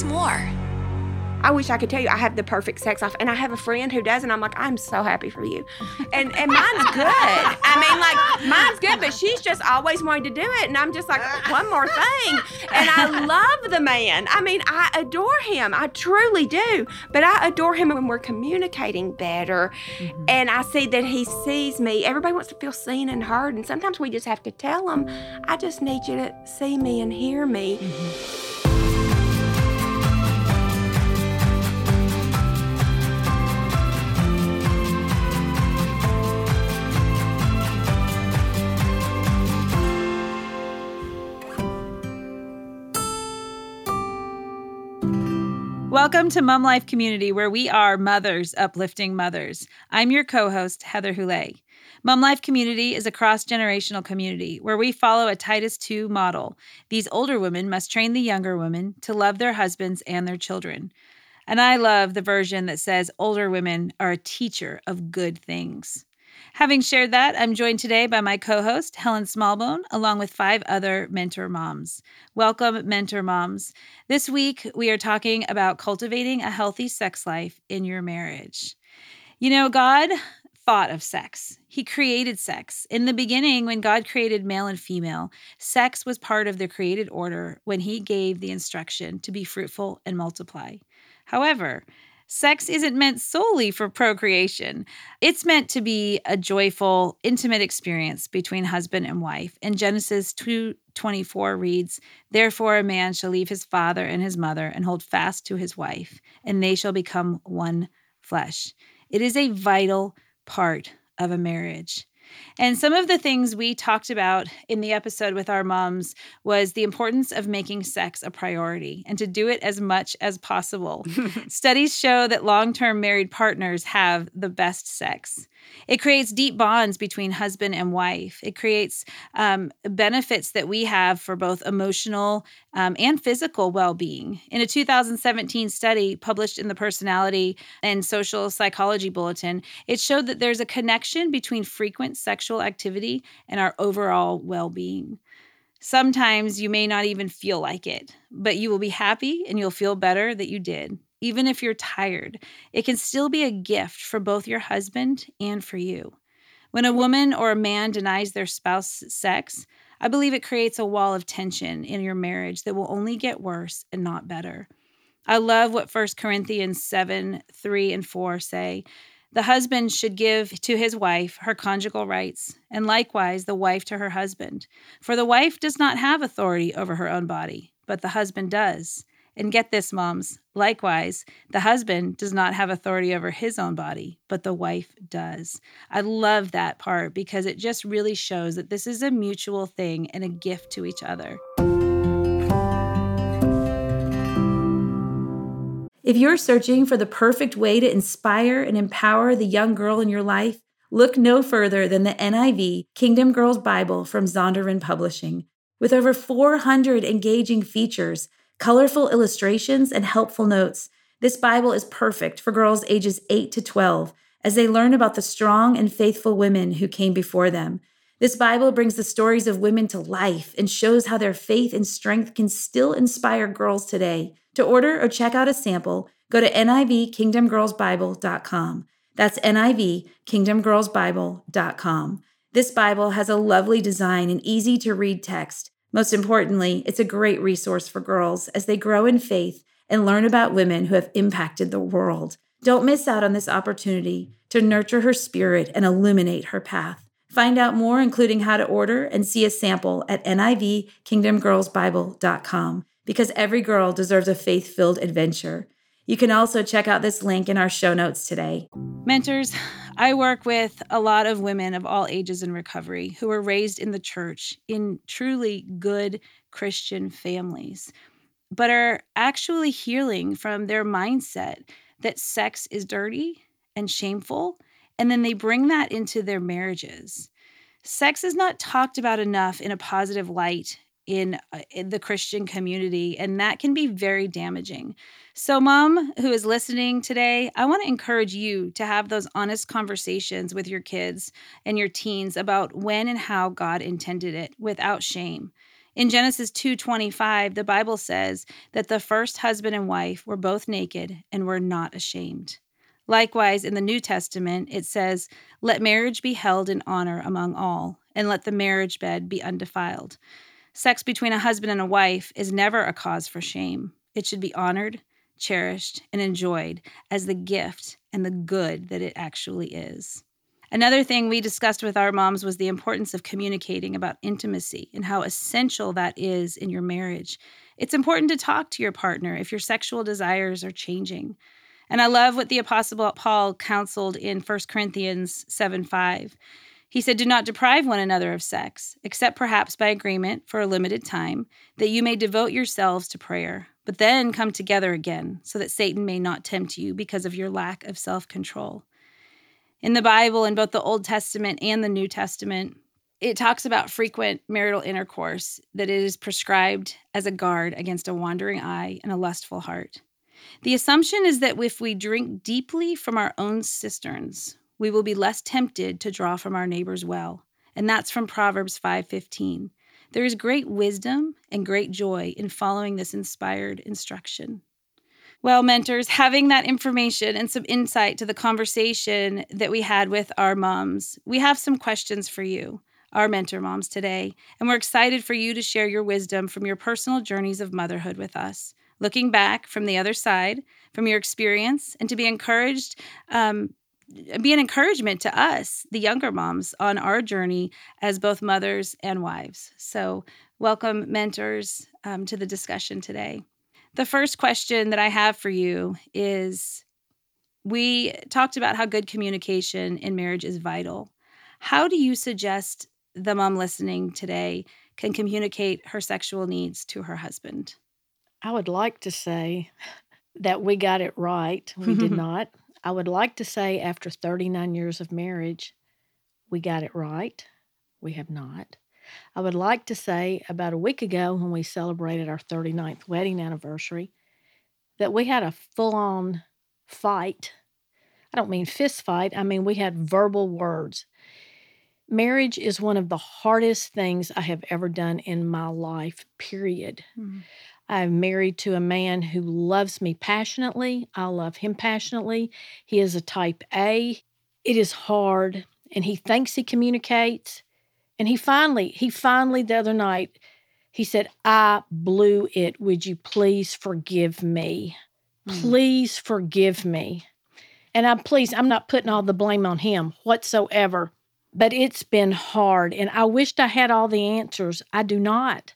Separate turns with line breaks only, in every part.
us more.
I wish I could tell you I have the perfect sex life, and I have a friend who does, and I'm like, I'm so happy for you, and and mine's good. I mean, like mine's good, but she's just always wanting to do it, and I'm just like, one more thing, and I love the man. I mean, I adore him, I truly do, but I adore him when we're communicating better, mm-hmm. and I see that he sees me. Everybody wants to feel seen and heard, and sometimes we just have to tell them, I just need you to see me and hear me. Mm-hmm.
Welcome to Mom Life Community, where we are mothers uplifting mothers. I'm your co host, Heather Houlet. Mom Life Community is a cross generational community where we follow a Titus II model. These older women must train the younger women to love their husbands and their children. And I love the version that says older women are a teacher of good things. Having shared that, I'm joined today by my co host, Helen Smallbone, along with five other mentor moms. Welcome, mentor moms. This week, we are talking about cultivating a healthy sex life in your marriage. You know, God thought of sex. He created sex. In the beginning, when God created male and female, sex was part of the created order when He gave the instruction to be fruitful and multiply. However, sex isn't meant solely for procreation. It's meant to be a joyful, intimate experience between husband and wife. And Genesis 2:24 reads, "Therefore a man shall leave his father and his mother and hold fast to his wife, and they shall become one flesh." It is a vital part of a marriage. And some of the things we talked about in the episode with our moms was the importance of making sex a priority and to do it as much as possible. Studies show that long term married partners have the best sex. It creates deep bonds between husband and wife. It creates um, benefits that we have for both emotional um, and physical well being. In a 2017 study published in the Personality and Social Psychology Bulletin, it showed that there's a connection between frequent sexual activity and our overall well being. Sometimes you may not even feel like it, but you will be happy and you'll feel better that you did even if you're tired, it can still be a gift for both your husband and for you. When a woman or a man denies their spouse sex, I believe it creates a wall of tension in your marriage that will only get worse and not better. I love what 1 Corinthians 7 3 and 4 say. The husband should give to his wife her conjugal rights, and likewise the wife to her husband. For the wife does not have authority over her own body, but the husband does. And get this, moms. Likewise, the husband does not have authority over his own body, but the wife does. I love that part because it just really shows that this is a mutual thing and a gift to each other.
If you're searching for the perfect way to inspire and empower the young girl in your life, look no further than the NIV Kingdom Girls Bible from Zondervan Publishing. With over 400 engaging features, colorful illustrations, and helpful notes. This Bible is perfect for girls ages 8 to 12 as they learn about the strong and faithful women who came before them. This Bible brings the stories of women to life and shows how their faith and strength can still inspire girls today. To order or check out a sample, go to nivkingdomgirlsbible.com. That's nivkingdomgirlsbible.com. This Bible has a lovely design and easy to read text. Most importantly, it's a great resource for girls as they grow in faith and learn about women who have impacted the world. Don't miss out on this opportunity to nurture her spirit and illuminate her path. Find out more, including how to order and see a sample at nivkingdomgirlsbible.com because every girl deserves a faith filled adventure. You can also check out this link in our show notes today.
Mentors, I work with a lot of women of all ages in recovery who were raised in the church in truly good Christian families, but are actually healing from their mindset that sex is dirty and shameful. And then they bring that into their marriages. Sex is not talked about enough in a positive light in, uh, in the Christian community, and that can be very damaging. So, mom who is listening today, I want to encourage you to have those honest conversations with your kids and your teens about when and how God intended it without shame. In Genesis 2:25, the Bible says that the first husband and wife were both naked and were not ashamed. Likewise, in the New Testament, it says, "Let marriage be held in honor among all, and let the marriage bed be undefiled." Sex between a husband and a wife is never a cause for shame. It should be honored, cherished, and enjoyed as the gift and the good that it actually is. Another thing we discussed with our moms was the importance of communicating about intimacy and how essential that is in your marriage. It's important to talk to your partner if your sexual desires are changing. And I love what the Apostle Paul counseled in 1 Corinthians 7 5. He said, Do not deprive one another of sex, except perhaps by agreement for a limited time, that you may devote yourselves to prayer, but then come together again, so that Satan may not tempt you because of your lack of self control in the Bible, in both the Old Testament and the New Testament, it talks about frequent marital intercourse, that it is prescribed as a guard against a wandering eye and a lustful heart. The assumption is that if we drink deeply from our own cisterns, we will be less tempted to draw from our neighbor's well. And that's from Proverbs 5:15. There is great wisdom and great joy in following this inspired instruction. Well, mentors, having that information and some insight to the conversation that we had with our moms, we have some questions for you, our mentor moms, today. And we're excited for you to share your wisdom from your personal journeys of motherhood with us. Looking back from the other side, from your experience, and to be encouraged, um, be an encouragement to us, the younger moms, on our journey as both mothers and wives. So, welcome, mentors, um, to the discussion today. The first question that I have for you is we talked about how good communication in marriage is vital. How do you suggest the mom listening today can communicate her sexual needs to her husband?
I would like to say that we got it right. We did not. I would like to say after 39 years of marriage, we got it right. We have not. I would like to say about a week ago when we celebrated our 39th wedding anniversary that we had a full on fight. I don't mean fist fight, I mean we had verbal words. Marriage is one of the hardest things I have ever done in my life, period. Mm-hmm. I'm married to a man who loves me passionately. I love him passionately. He is a type A. It is hard, and he thinks he communicates. And he finally, he finally the other night, he said, I blew it. Would you please forgive me? Mm. Please forgive me. And I'm pleased, I'm not putting all the blame on him whatsoever, but it's been hard. And I wished I had all the answers. I do not.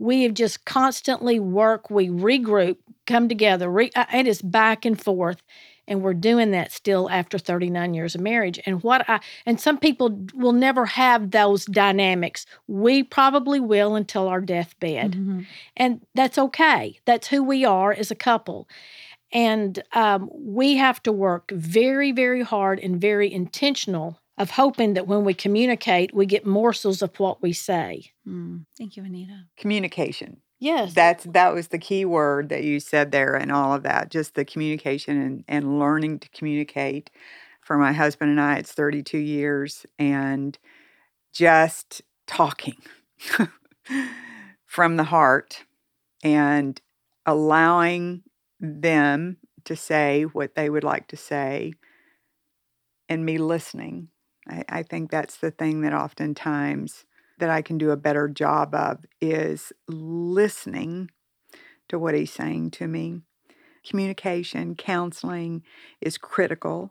We have just constantly work, we regroup, come together. Re- uh, it is back and forth and we're doing that still after 39 years of marriage and what i and some people will never have those dynamics we probably will until our deathbed mm-hmm. and that's okay that's who we are as a couple and um, we have to work very very hard and very intentional of hoping that when we communicate we get morsels of what we say
mm. thank you anita
communication
Yes.
That's that was the key word that you said there and all of that. Just the communication and, and learning to communicate. For my husband and I, it's 32 years and just talking from the heart and allowing them to say what they would like to say and me listening. I, I think that's the thing that oftentimes that I can do a better job of is listening to what he's saying to me. Communication, counseling is critical.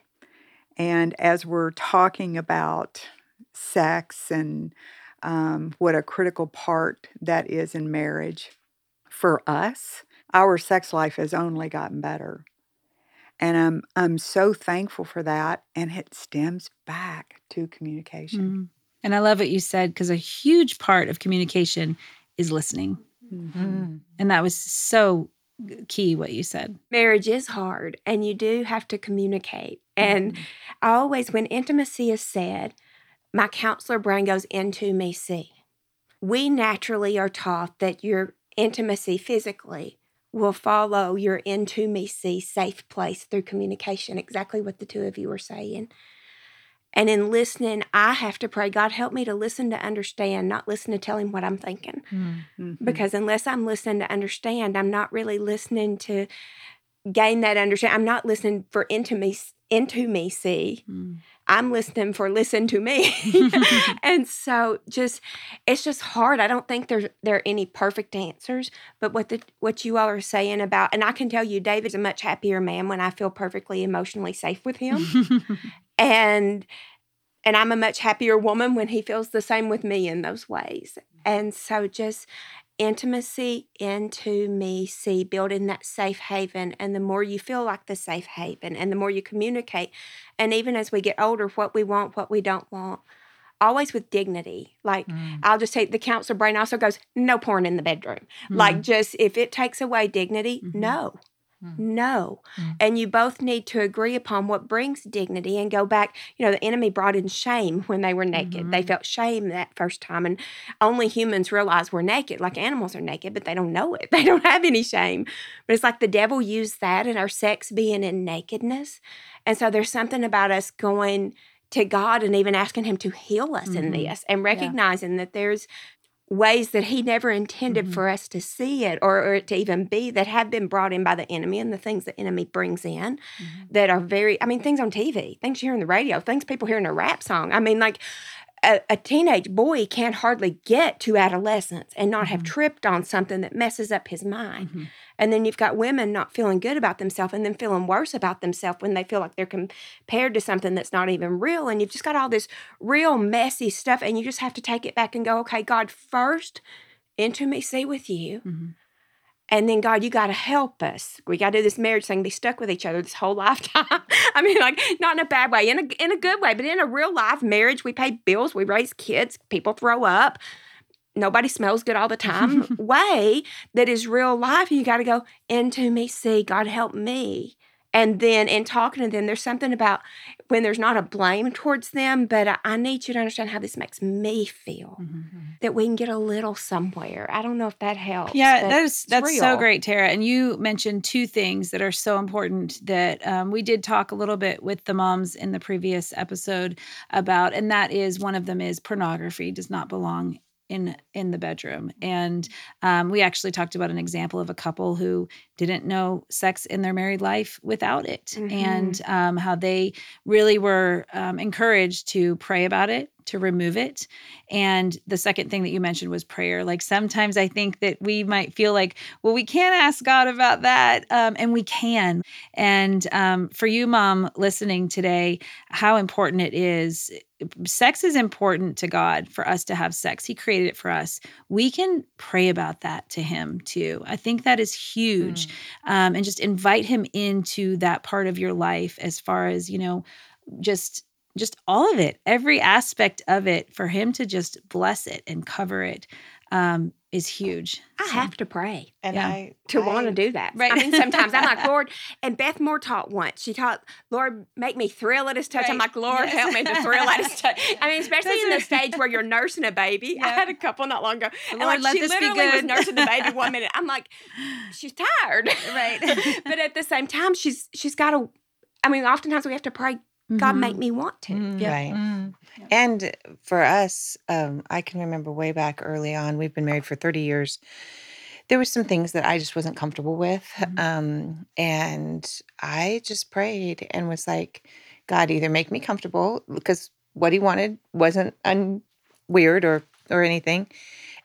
And as we're talking about sex and um, what a critical part that is in marriage, for us, our sex life has only gotten better. And I'm I'm so thankful for that. And it stems back to communication.
Mm. And I love what you said because a huge part of communication is listening. Mm-hmm. And that was so key what you said.
Marriage is hard and you do have to communicate. And mm-hmm. I always, when intimacy is said, my counselor brain goes into me see. We naturally are taught that your intimacy physically will follow your into me see safe place through communication, exactly what the two of you are saying. And in listening, I have to pray, God, help me to listen to understand, not listen to tell him what I'm thinking.
Mhm.
Because unless I'm listening to understand, I'm not really listening to gain that understanding. I'm not listening for into me, into me see.
Mm.
I'm listening for listen to me. and so just it's just hard. I don't think there's there are any perfect answers, but what the what you all are saying about and I can tell you David's a much happier man when I feel perfectly emotionally safe with him. and and I'm a much happier woman when he feels the same with me in those ways. And so just intimacy into me see building that safe haven and the more you feel like the safe haven and the more you communicate and even as we get older what we want what we don't want always with dignity like
Mm.
i'll just say the counselor brain also goes no porn in the bedroom like just if it takes away dignity
Mhm.
no
Mm.
no
Mm.
and you both need to agree upon what brings dignity and go back you know the enemy brought in shame when they were naked they
Mhm.
felt shame that first time and only humans realize we're naked like animals are naked but they don't know it they don't have any shame but it's like the devil used that and our sex being in nakedness and so there's something about us going to god and even asking him to heal us in
Mhm.
this and recognizing that there's ways that he never intended
Mhm.
for us to see it or, or it to even be that have been brought in by the enemy and the things the enemy brings in
Mhm.
that are very i mean things on tv things you hear on the radio things people hear in a rap song i mean like a, a teenage boy can't hardly get to adolescence and not have
Mhm.
tripped on something that messes up his mind
Mhm.
And then you've got women not feeling good about themselves and then feeling worse about themselves when they feel like they're compared to something that's not even real. And you've just got all this real messy stuff. And you just have to take it back and go, okay, God, first intimacy with you.
Mhm.
And then, God, you got to help us. We got to do this marriage thing, be stuck with each other this whole lifetime. I mean, like, not in a bad way, in a, in a good way, but in a real life marriage, we pay bills, we raise kids, people throw up, nobody smells good all the time way that is real life. You got to go into me, see, God, help me. And then in talking to them, there's something about when there's not a blame towards them, but I, I need you to understand how this makes me feel.
Mhm.
That we can get a little somewhere. I don't know if that helps.
Yeah, that is that's so great, Tara. And you mentioned two things that are so important that um, we did talk a little bit with the moms in the previous episode about, and that is one of them is pornography does not belong in in the bedroom. And um, we actually talked about an example of a couple who didn't know sex in their married life without it, and um, how they really were um, encouraged to pray about it, to remove it. And the second thing that you mentioned was prayer. Like sometimes I think that we might feel like, well, we can't ask God about that. Um, and we can. And um, for you, mom, listening today, how important it is. Sex is important to God for us to have sex. He created it for us. We can pray about that to Him too. I think that is huge. Um, and just invite Him into that part of your life as far as, you know, just just all of it every aspect of it for him to just bless it and cover it um, is huge
I
So-
have to pray
And
Yeah.
I
to want to do that.
Right.
I mean, sometimes I'm like, Lord, and Beth Moore taught once. She taught, Lord, make me thrill at his touch. I'm like, Lord,
Yes.
help me to thrill at his touch. I mean, especially
That's
in the stage where you're nursing a baby. I had a couple not long ago. and
Lord,
like,
let
she
this be
literally was nursing the baby one minute. I'm like, she's tired.
Right.
but at the same time, she's she's got to, I mean, oftentimes we have to pray, God,
Mhm.
make me want to.
Mm-hmm. Yeah.
Right.
Mm.
And for us, um, I can remember way back early on, we've been married for 30 years. There were some things that I just wasn't comfortable with.
Mhm.
Um, and I just prayed and was like, God, either make me comfortable because what he wanted wasn't un- weird or or anything.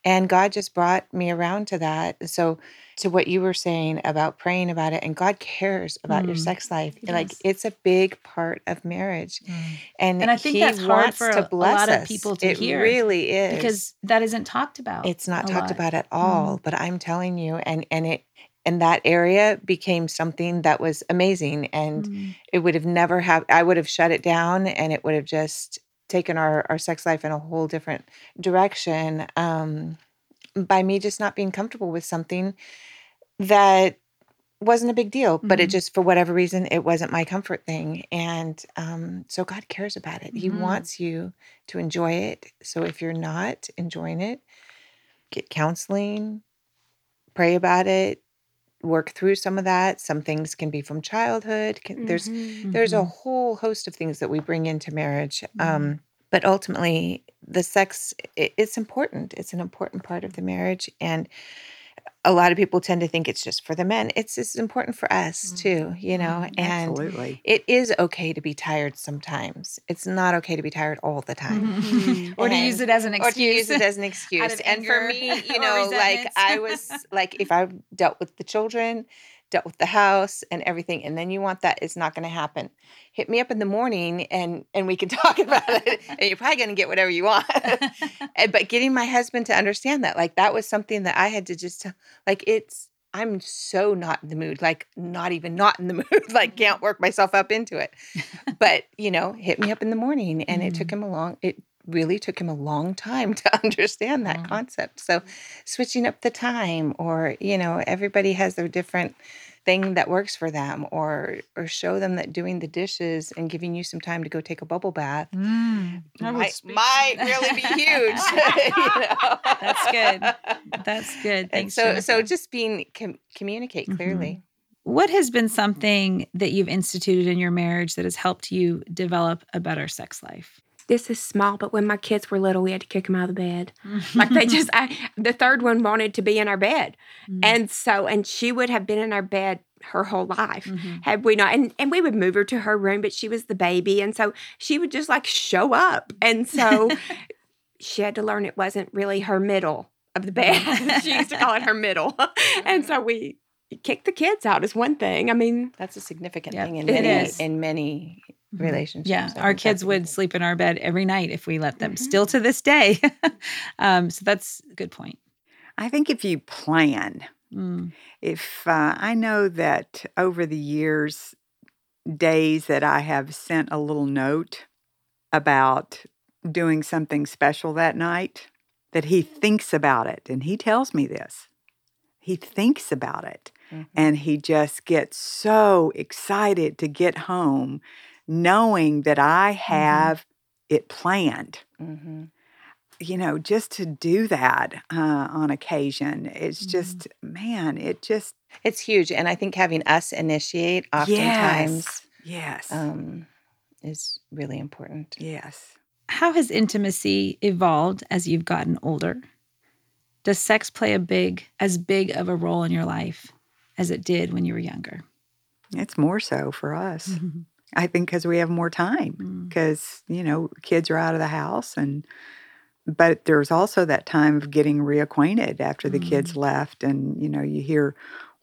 And God just brought me around to that. So to what you were saying about praying about it and God cares about your
Mm.
sex life.
He
Like it's a big part of marriage. And,
And I think that's hard for a- a lot of people to
it
hear It
really is
because that isn't talked about
it's not talked
lot.
About at all. But I'm telling you, and and it and that area became something that was amazing, and
Mm.
it would have never have. I would have shut it down, and it would have just taken our our sex life in a whole different direction. Um, by me just not being comfortable with something that wasn't a big deal, but it
Mhm.
just for whatever reason it wasn't my comfort thing, and um, so God cares about it. He
Mhm.
wants you to enjoy it. So if you're not enjoying it, get counseling, pray about it, work through some of that. Some things can be from childhood. Can, There's
Mhm.
there's a
Mhm.
whole host of things that we bring into marriage.
Mhm.
Um, but ultimately, the sex i it's important. It's an important part of the marriage, and a lot of people tend to think it's just for the men. It's it's important for us too, you know.
Mhm.
And
Absolutely.
it is okay to be tired sometimes. It's not okay to be tired all the time.
Mhm.
or to use it as an excuse.
Or to use it as an excuse. And for me, you know, like. I was like, if I dealt with the children, dealt with the house and everything, and then you want that, it's not going to happen. Hit me up in the morning, and and we can talk about it. And you're probably going to get whatever you want. And- but getting my husband to understand that, like that was something that I had to just tell- like it's. I'm so not in the mood, like not even not in the mood, like can't work myself up into it. But you know, hit me up in the morning, and it took mm-hmm. him a long. It really took him a long time to understand that
Mhm.
concept. So, switching up the time, or you know, everybody has their different thing that works for them, or or show them that doing the dishes and giving you some time to go take a bubble bath
Mm,
might, might really be huge. you know?
That's good. That's good. Thanks.
so, so
Jennifer.
just being com- communicate
Mhm.
clearly.
what has been something that you've instituted in your marriage that has helped you develop a better sex life?
This is small, but when my kids were little, we had to kick them out of the bed. Like they just, I, the third one wanted to be in our bed,
Mm.
and so, and she would have been in our bed her whole life.
Mhm.
had we not and, and we would move her to her room but she was the baby and so she would just like show up and so she had to learn it wasn't really her middle of the bed she used to call it her middle and so we kicked the kids out is one thing i mean
That's a significant
Yep,
thing in many
is.
in many relationships.
Yeah,
I
our kids would sleep in our bed every night if we let them.
Mhm.
Still to this day. um, so that's a good point.
I think if you plan,
Mm.
if uh, I know that over the years, days that I have sent a little note about doing something special that night, that he thinks about it. And he tells me this. He thinks about it.
Mhm.
And he just gets so excited to get home, knowing that I have it planned
Mhm.
you know, just to do that uh, on occasion, it's
Mhm.
just, man, it just,
It's huge, and I think having us initiate oftentimes
yes, yes,
um, is really important.
yes.
How has intimacy evolved as you've gotten older? Does sex play a big, as big of a role in your life as it did when you were younger?
It's more so for us.
Mhm.
I think because we have more time,
Mm.
because, you know, kids are out of the house and, but there's also that time of getting reacquainted after the kids left. And, you know, you hear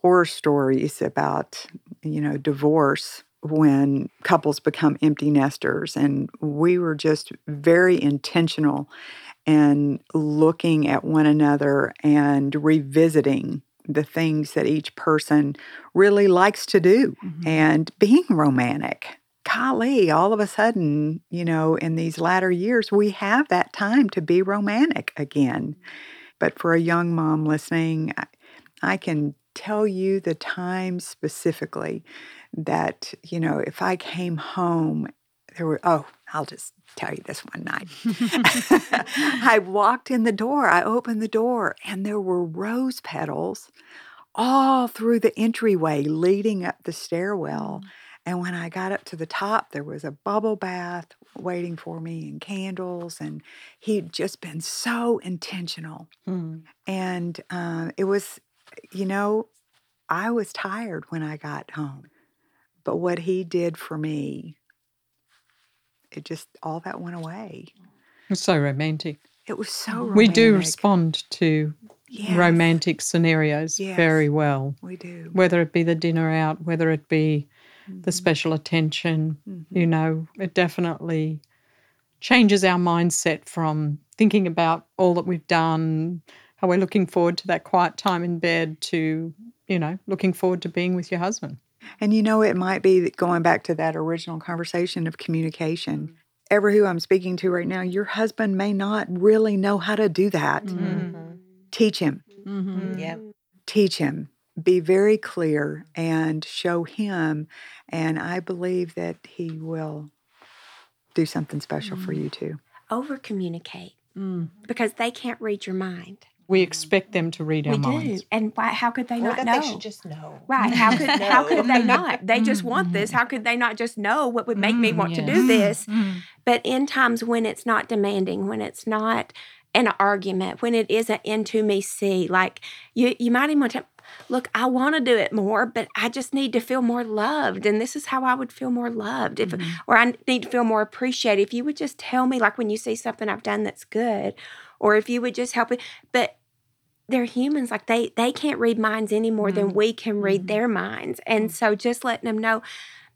horror stories about, you know, divorce when couples become empty nesters. And we were just very intentional in looking at one another and revisiting the things that each person really likes to do
Mhm.
and being romantic. Golly, all of a sudden, you know, in these latter years, we have that time to be romantic again. But for a young mom listening, I, I can tell you the times specifically that, you know, if I came home, there were, oh, I'll just tell you this one night. I walked in the door, I opened the door, and there were rose petals all through the entryway leading up the stairwell. And when I got up to the top, there was a bubble bath waiting for me and candles. And he'd just been so intentional.
Mm.
And uh, it was, you know, I was tired when I got home. But what he did for me, it just, all that went away.
It's so romantic.
It was so
We do respond to
Yes,
romantic scenarios
Yes.
very well,
We do.
whether it be the dinner out, whether it be the
Mhm.
special attention.
Mhm.
You know, it definitely changes our mindset from thinking about all that we've done, how we're looking forward to that quiet time in bed, to, you know, looking forward to being with your husband.
And you know, it might be that going back to that original conversation of communication. Ever who I'm speaking to right now, your husband may not really know how to do that.
Mhm.
Teach him,
Mhm.
Yeah.
teach him, be very clear and show him. And I believe that he will do something special for you too.
over communicate
Mm.
because they can't read your mind
We expect them to read our
we
minds.
do. And why, how could they
Or
not
that
know?
they should just know.
Right. How could how could they not? They just want this. How could they not just know what would make me
Mm,
want to do this?
Mm-hmm.
But in times when it's not demanding, when it's not an argument, when it isn't into me see, like you you might even want to look, I want to do it more, but I just need to feel more loved. And this is how I would feel more loved. If or I need to feel more appreciated. If you would just tell me like when you see something I've done that's good, or if you would just help it. But they're humans like they they can't read minds any more than mm-hmm. we can read mm-hmm. their minds. And mm-hmm. so just letting them know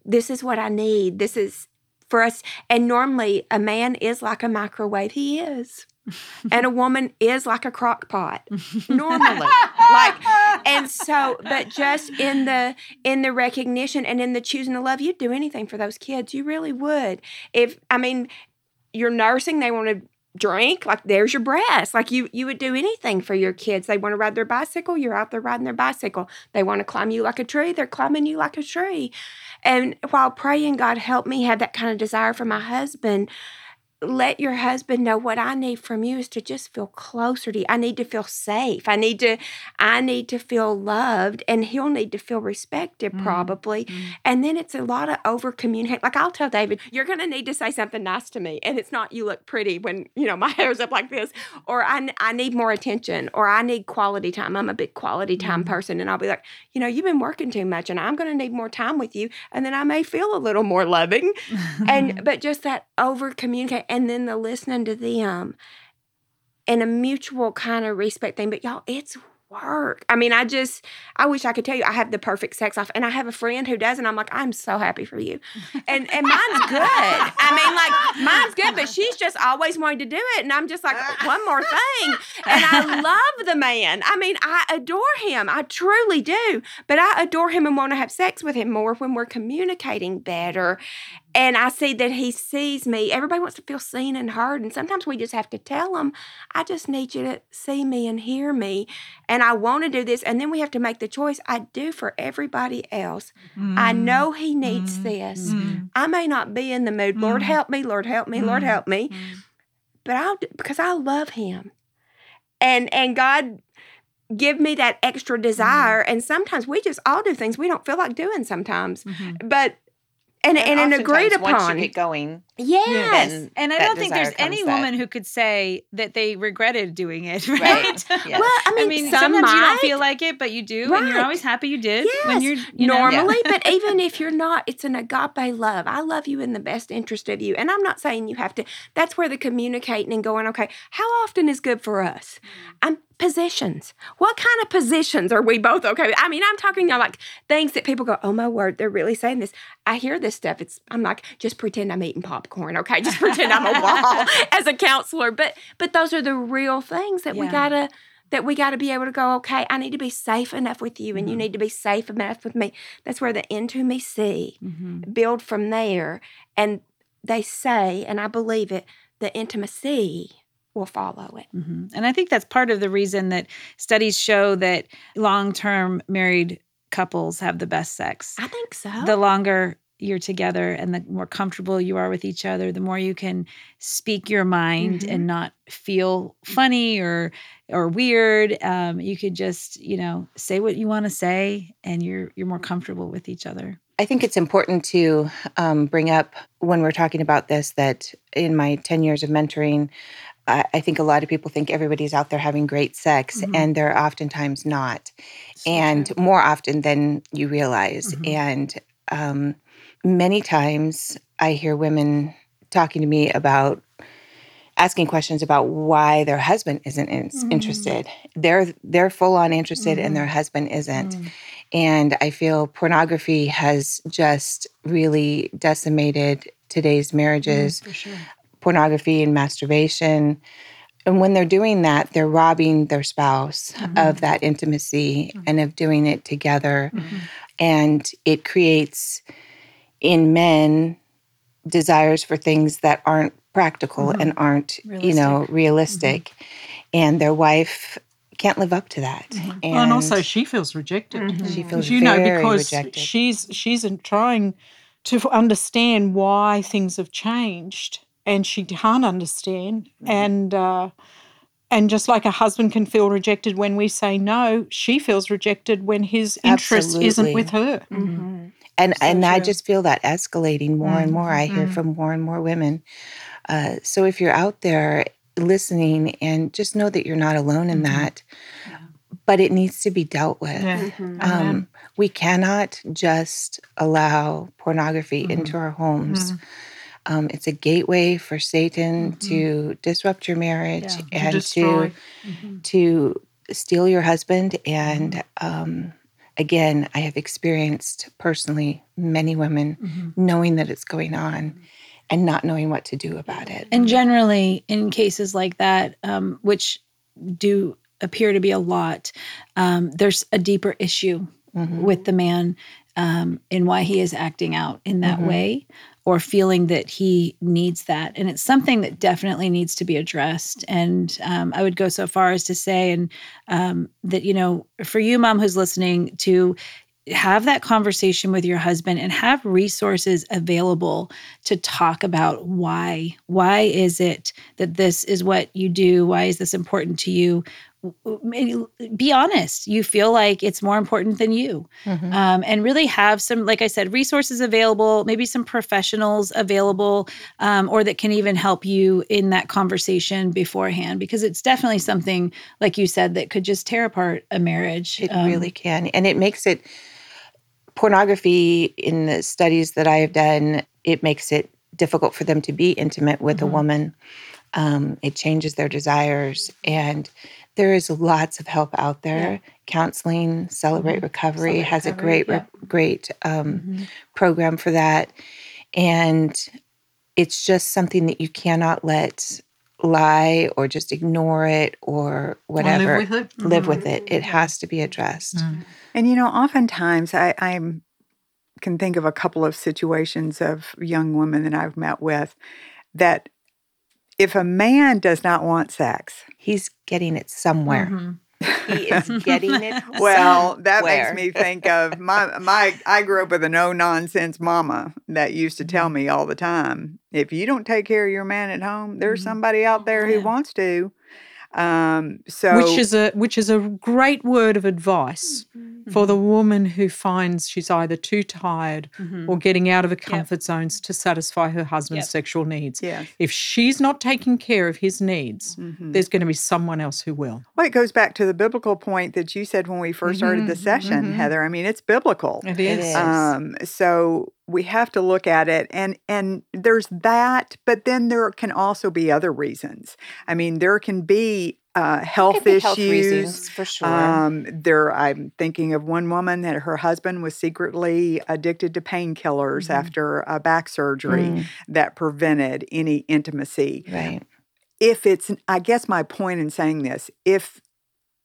this is what i need. This is for us. And normally a man is like a microwave. He is. And a woman is like a crock pot. Normally. Like and so but just in the in the recognition and in the choosing to love you'd do anything for those kids. You really would. If i mean you're nursing they want to drink like there's your breast like you you would do anything for your kids. They want to ride their bicycle you're out there riding their bicycle. They want to climb you like a tree they're climbing you like a tree. And while praying god help me have that kind of desire for my husband let your husband know what I need from you is to just feel closer to you. I need to feel safe. I need to I need to feel loved and he'll need to feel respected mm-hmm. probably. Mm-hmm. And then it's a lot of over communicate. Like I'll tell David, you're going to need to say something nice to me and it's not you look pretty when, you know, my hair's up like this or I I need more attention or I need quality time. I'm a big quality time mm-hmm. person and I'll be like, you know, you've been working too much and I'm going to need more time with you and then I may feel a little more loving and but just that over communicate and then the listening to them and a mutual kind of respect thing. But y'all it's work. I mean i just i wish i could tell you i have the perfect sex life and i have a friend who does and i'm like i'm so happy for you. And and mine's good. I mean like mine's good but she's just always wanting to do it and i'm just like one more thing. And i love the man. I mean i adore him. I truly do. But i adore him and want to have sex with him more when we're communicating better and I see that he sees me. Everybody wants to feel seen and heard. And sometimes we just have to tell them, I just need you to see me and hear me. And I want to do this. And then we have to make the choice I do for everybody else. I mm. know he needs mm. this. Mm. I may not be in the mood. Lord, help me. Lord, help me. Lord, help me. But I'll do because I love him. And and God give me that extra desire. And sometimes we just all do things we don't feel like doing sometimes. Mm-hmm. But and, and, and agreed
oftentimes Once
upon.
you get going,
Yes.
then
And I don't think there's any
comes
woman who could say that they regretted doing it, right?
Right. Yes.
Well, I mean,
I mean,
some
sometimes you don't feel like it, but you do, and you're always happy you did.
Yes,
when you're you know-
normally, but even if you're not, it's an agape love. I love you in the best interest of you. And I'm not saying you have to, that's where the communicating and going, okay, how often is good for us? Mm. I'm positions. What kind of positions are we both okay with? I mean, I'm talking now like things that people go, oh my word, they're really saying this. I hear this stuff. It's I'm like, just pretend I'm eating popcorn, okay? Just pretend I'm a wall as a counselor. But but those are the real things that we gotta that we got to be able to go, okay, I need to be safe enough with you, and you need to be safe enough with me. That's where the into me see
Mhm.
build from there. And they say, and I believe it, the intimacy will follow it.
Mhm. And I think that's part of the reason that studies show that long term married couples have the best sex.
I think so.
The longer you're together and the more comfortable you are with each other, the more you can speak your mind
Mhm.
and not feel funny or or weird. Um, you could just, you know, say what you want to say, and you're you're more comfortable with each other.
I think it's important to um, bring up when we're talking about this that in my 10 years of mentoring, I, I think a lot of people think everybody's out there having great sex,
Mhm.
and they're oftentimes not, and more often than you realize.
Mhm.
And um, many times I hear women talking to me about asking questions about why their husband isn't in-
Mhm.
interested. They're they're full on interested, and their husband isn't. And I feel pornography has just really decimated today's marriages.
for sure.
Pornography and masturbation. And when they're doing that, they're robbing their spouse mm-hmm. of that intimacy mm-hmm. and of doing it together. Mm-hmm. And it creates in men desires for things that aren't practical and aren't, you know, realistic. And their wife can't live up to that. And,
Well, and also she feels rejected.
she
Because
feels
you know because
rejected.
she's she's trying to understand why things have changed and she can't understand
Mm-hmm.
and uh And just like a husband can feel rejected when we say no, she feels rejected when his interest isn't with her.
Mm-hmm.
and
So
and I just feel that escalating more and more. I hear
Mhm.
from more and more women. Uh, so if you're out there listening, and just know that you're not alone in
Mhm.
that, but it needs to be dealt with.
Yeah.
Mm-hmm.
Um, we cannot just allow pornography
Mhm.
into our homes.
Mhm.
Um, it's a gateway for Satan
Mhm.
to disrupt your marriage
Yeah, to
and
destroy.
to to steal your husband. And um, again, I have experienced personally many women
Mhm.
knowing that it's going on and not knowing what to do about it.
And generally, in cases like that, um, which do appear to be a lot, um, there's a deeper issue
Mhm.
with the man um, in why he is acting out in that
Mhm.
way or feeling that he needs that. And it's something that definitely needs to be addressed. And um, I would go so far as to say, and um, that, you know, for you, mom, who's listening, to have that conversation with your husband and have resources available to talk about why why is it that this is what you do why is this important to you be honest you feel like it's more important than you
Mhm.
um, and really have some like i said resources available maybe some professionals available um, or that can even help you in that conversation beforehand because it's definitely something like you said that could just tear apart a marriage
It
Um,
really can. And it makes it pornography in the studies that I have done, it makes it difficult for them to be intimate with a
Mhm.
woman. Um, it changes their desires. And there is lots of help out there. Counseling, Celebrate Recovery
Celebrate
has a
Recovery,
great, re- great um,
mhm.
program for that. And it's just something that you cannot let lie or just ignore it or whatever
Or live with it.
live with it. It has to be addressed.
Mm.
And you know, oftentimes I I'm, can think of a couple of situations of young women that I've met with that if a man does not want sex,
He's getting it somewhere.
Mhm.
He is getting it.
well, that makes me think of my my. I grew up with a no nonsense mama that used to tell me all the time, if you don't take care of your man at home, there's
Mhm.
somebody out there
Yeah.
who wants to. Um, so
which is a which is a great word of advice for the woman who finds she's either too tired
Mhm.
or getting out of her comfort zones to satisfy her husband's
Yep.
sexual needs.
yes.
If she's not taking care of his needs,
Mhm.
there's going to be someone else who will.
Well, it goes back to the biblical point that you said when we 1st started the
Mhm,
session,
mhm.
Heather. I mean, it's biblical.
It
It
is.
is.
Um, so we have to look at it, and and there's that, but then there can also be other reasons. I mean, there can be uh, health issues.
health reasons for sure.
Um, there, I'm thinking of one woman that her husband was secretly addicted to painkillers
Mhm.
after a back surgery
Mm,
that prevented any intimacy
right.
if it's i guess my point in saying this if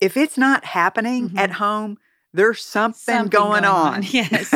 if it's not happening
Mhm.
at home there's something,
Something
going,
going
on,
on. Yes.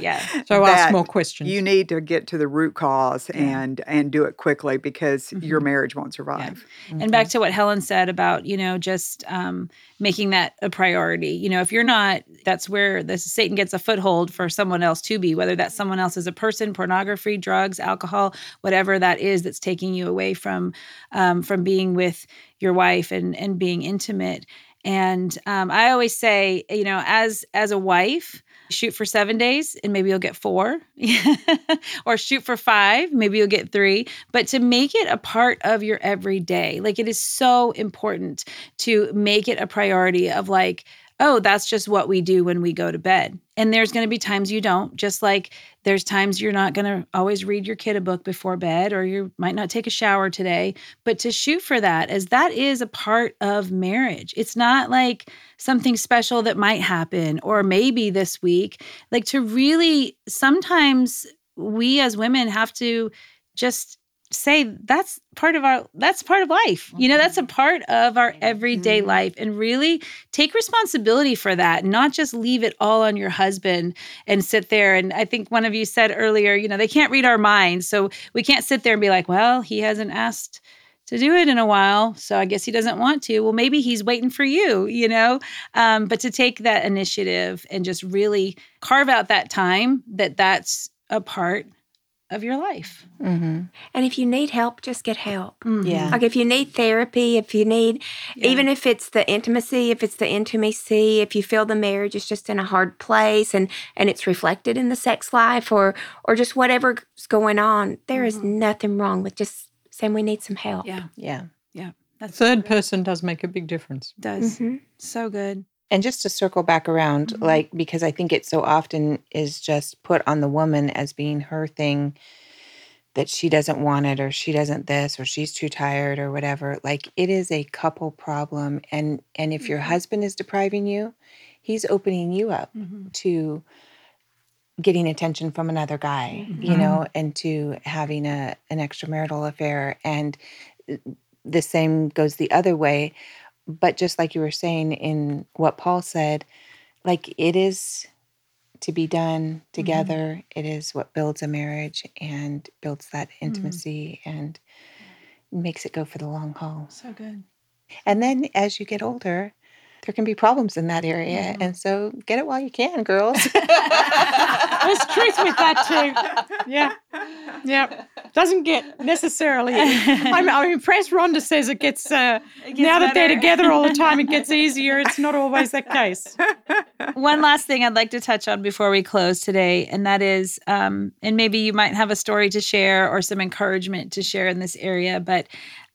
Yeah.
So ask more questions.
you need to get to the root cause
Yeah.
and and do it quickly because your
Mhm.
marriage won't survive
And back to what Helen said about, you know, just um, making that a priority. You know, if you're not, that's where the Satan gets a foothold for someone else to be, whether that someone else is a person, pornography, drugs, alcohol, whatever that is that's taking you away from um, from being with your wife and and being intimate. And um, I always say, you know, as as a wife, shoot for seven days and maybe you'll get four, or shoot for five, maybe you'll get three. But to make it a part of your everyday, like it is so important to make it a priority of like, oh, that's just what we do when we go to bed. And there's going to be times you don't, just like there's times you're not going to always read your kid a book before bed, or you might not take a shower today. But to shoot for that, as that is a part of marriage. It's not like something special that might happen, or maybe this week. Like to really, sometimes we as women have to just say that's part of our that's part of life you know that's a part of our everyday
Mhm.
life and really take responsibility for that not just leave it all on your husband and sit there and i think one of you said earlier you know they can't read our minds so we can't sit there and be like well he hasn't asked to do it in a while so i guess he doesn't want to. Well maybe he's waiting for you you know? Um, but to take that initiative and just really carve out that time that that's a part of your life.
hmm
And if you need help, just get help.
Yeah.
Like if you need therapy, if you need,
Yeah.
even if it's the intimacy, if it's the intimacy, if you feel the marriage is just in a hard place and and it's reflected in the sex life or or just whatever's going on, there is nothing wrong with just saying we need some help.
Yeah.
Yeah. Yeah.
That's
Third person does make a big difference.
does
Mhm.
so good.
And just to circle back around,
Mhm.
like, because I think it so often is just put on the woman as being her thing that she doesn't want it or she doesn't this or she's too tired or whatever. Like, it is a couple problem. And, and if your
Mhm.
husband is depriving you, he's opening you up
Mhm.
to getting attention from another guy, you
Mhm.
know, and to having a an extramarital affair. And uh, the same goes the other way. But just like you were saying in what Paul said, like it is to be done mm-hmm. together. It is what builds a marriage and builds that mm. intimacy and makes it go for the long haul.
So good.
And then as you get older, there can be problems in that area.
Mhm.
And so get it while you can, girls.
There's truth with that too. Yeah. Yeah. Doesn't get necessarily. I'm, I'm impressed. Rhonda says it gets, uh, now that they're together all the time, it gets easier. It's not always the case.
One last thing I'd like to touch on before we close today, and that is, um, and maybe you might have a story to share or some encouragement to share in this area, but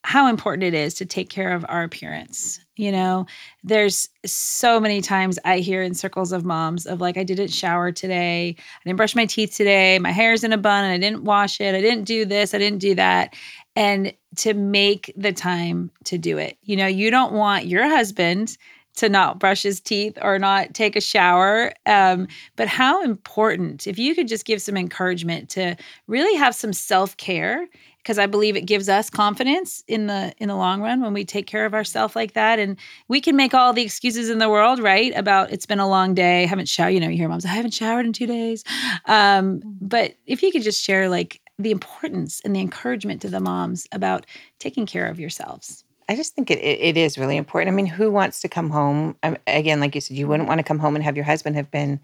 how important it is to take care of our appearance. You know, there's so many times I hear in circles of moms of like, I didn't shower today, I didn't brush my teeth today, my hair's in a bun, and I didn't wash it, I didn't do this, I didn't do that. And to make the time to do it. You know, you don't want your husband to not brush his teeth or not take a shower. Um, but how important, if you could just give some encouragement to really have some self care, because I believe it gives us confidence in the in the long run when we take care of ourselves like that. And we can make all the excuses in the world, right? About it's been a long day, I haven't showered. You know, you hear moms, I haven't showered in two days. Um, but if you could just share like the importance and the encouragement to the moms about taking care of yourselves.
I just think it, it, it is really important. I mean, who wants to come home? Um, again, like you said, you wouldn't want to come home and have your husband have been,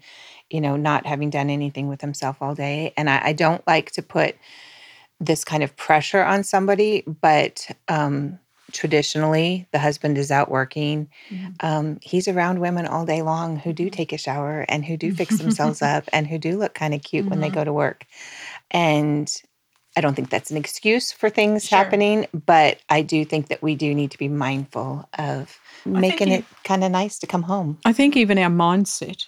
you know, not having done anything with himself all day. And I, I don't like to put this kind of pressure on somebody, but um, traditionally, the husband is out working. Um, he's around women all day long who do take a shower and who do fix themselves up and who do look kind of cute when they
Mhm.
go to work. And I don't think that's an excuse for things
Sure.
happening, but I do think that we do need to be mindful of making it kind of nice to come home.
I think even our mindset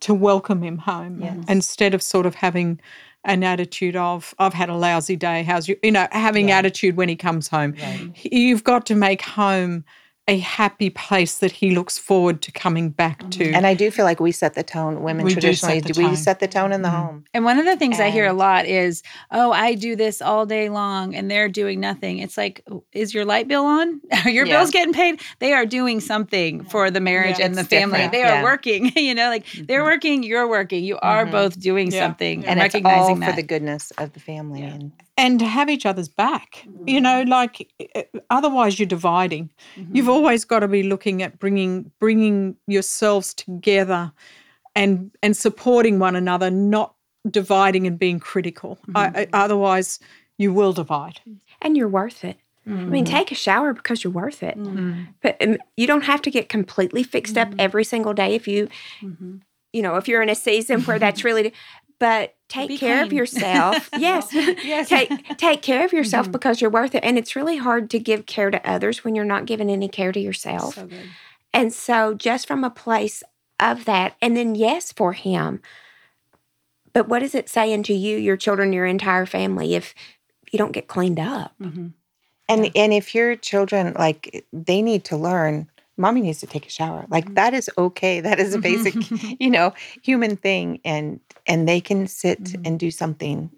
to welcome him home
Yes.
instead of sort of having an attitude of I've had a lousy day. How's you? You know, having
Yeah.
attitude when he comes home. You've got to make home a happy place that he looks forward to coming back to.
And I do feel like we set the tone. Women
We do set
traditionally, do we set the tone in the
Mhm.
home?
And one of the things I hear a lot is, "Oh, I do this all day long, and they're doing nothing." It's like, is your light bill on? Are your
Yeah.
bills getting paid? They are doing something for the marriage
Yeah,
and the family.
different,
They are working. You know, like they're working, you're working. You are
Mhm.
both doing
Yeah.
something
Yeah.
and,
And it's all
recognizing
for
that.
the goodness of the family.
Yeah.
And
and to have each other's back. You know, like eh, otherwise you're dividing.
Mhm.
You've always got to be looking at bringing bringing yourselves together and and supporting one another, not dividing and being critical. I, I, otherwise, you will divide.
And you're worth it. I mean, take a shower because you're worth it.
Mhm.
But um, you don't have to get completely fixed up every single day if you, you know, if you're in a season where that's really. But take
Be
care of yourself. yes.
Yes.
take take care of yourself
Mhm.
because you're worth it. And it's really hard to give care to others when you're not giving any care to yourself.
So good.
And so, just from a place of that, and then yes, for him. But what is it saying to you, your children, your entire family, if you don't get cleaned up?
Mhm.
and and if your children like they need to learn, mommy needs to take a shower.
Mm-hmm.
Like that is okay. That is a basic, you know, human thing. And and they can sit
Mhm.
and do something.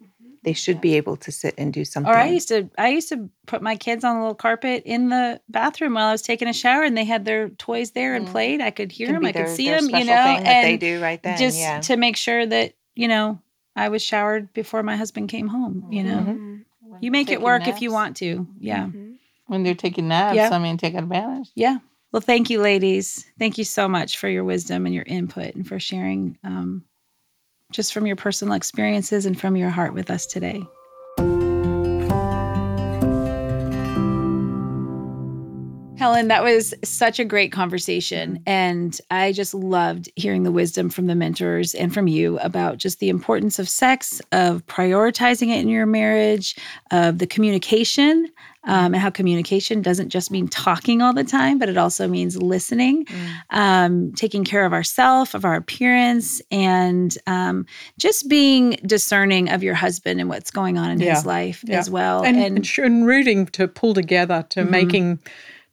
They should be able to sit and do something.
Or I used to I used to put my kids on a little carpet in the bathroom while I was taking a shower and they had their toys there and
Mm.
played. I could hear them,
be
I could see them, you know,
thing that they do right then.
just
yeah.
to make sure that, you know, I was showered before my husband came home, you know.
Mhm.
You make it
Taking
work if you want to. Yeah.
When they're taking naps,
Yeah.
I mean, take advantage.
Yeah. Well, thank you, ladies. Thank you so much for your wisdom and your input and for sharing um, just from your personal experiences and from your heart with us today. Helen, that was such a great conversation. And I just loved hearing the wisdom from the mentors and from you about just the importance of sex, of prioritizing it in your marriage, of the communication, um, and how communication doesn't just mean talking all the time, but it also means listening, mm. um, taking care of ourself, of our appearance, and um, just being discerning of your husband and what's going on in yeah. his life yeah. as well.
And, and, and, rooting to pull together to mm-hmm. making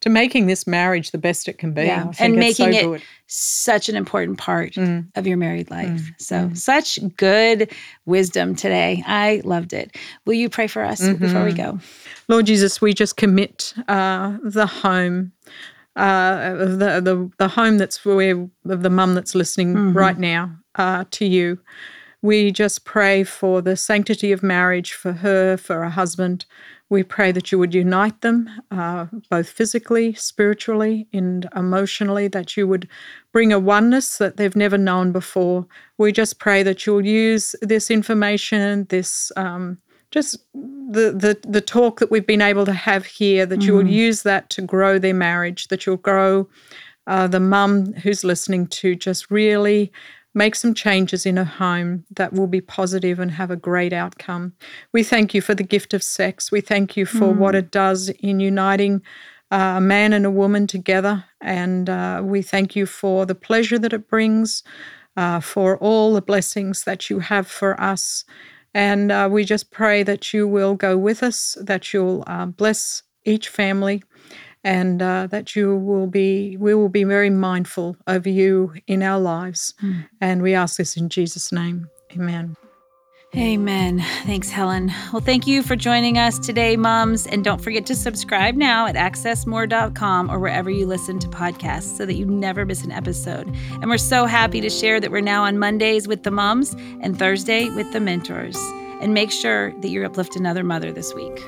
to making this marriage the best it can be.
Yeah. and making so it such an important part mm. of your married life. Mm. So, mm. such good wisdom today. I loved it. Will you pray for us mm-hmm. before we go?
Lord Jesus, we just commit uh, the home. Uh, the, the the home that's where the mum that's listening mm-hmm. right now uh, to you. We just pray for the sanctity of marriage for her, for her husband, we pray that you would unite them, uh, both physically, spiritually, and emotionally, that you would bring a oneness that they've never known before. We just pray that you'll use this information, this um, just the, the the talk that we've been able to have here, that mm. you will use that to grow their marriage, that you'll grow uh, the mum who's listening to just really make some changes in a home that will be positive and have a great outcome. We thank you for the gift of sex. We thank you for mm. what it does in uniting uh, a man and a woman together. And uh, we thank you for the pleasure that it brings, uh, for all the blessings that you have for us. And uh, we just pray that you will go with us, that you'll uh, bless each family and uh, that you will be we will be very mindful of you in our lives mm. and we ask this in jesus name amen
Amen. Thanks, Helen. Well, thank you for joining us today, moms. And don't forget to subscribe now at accessmore.com or wherever you listen to podcasts so that you never miss an episode. And we're so happy to share that we're now on Mondays with the moms and Thursday with the mentors. And make sure that you uplift another mother this week.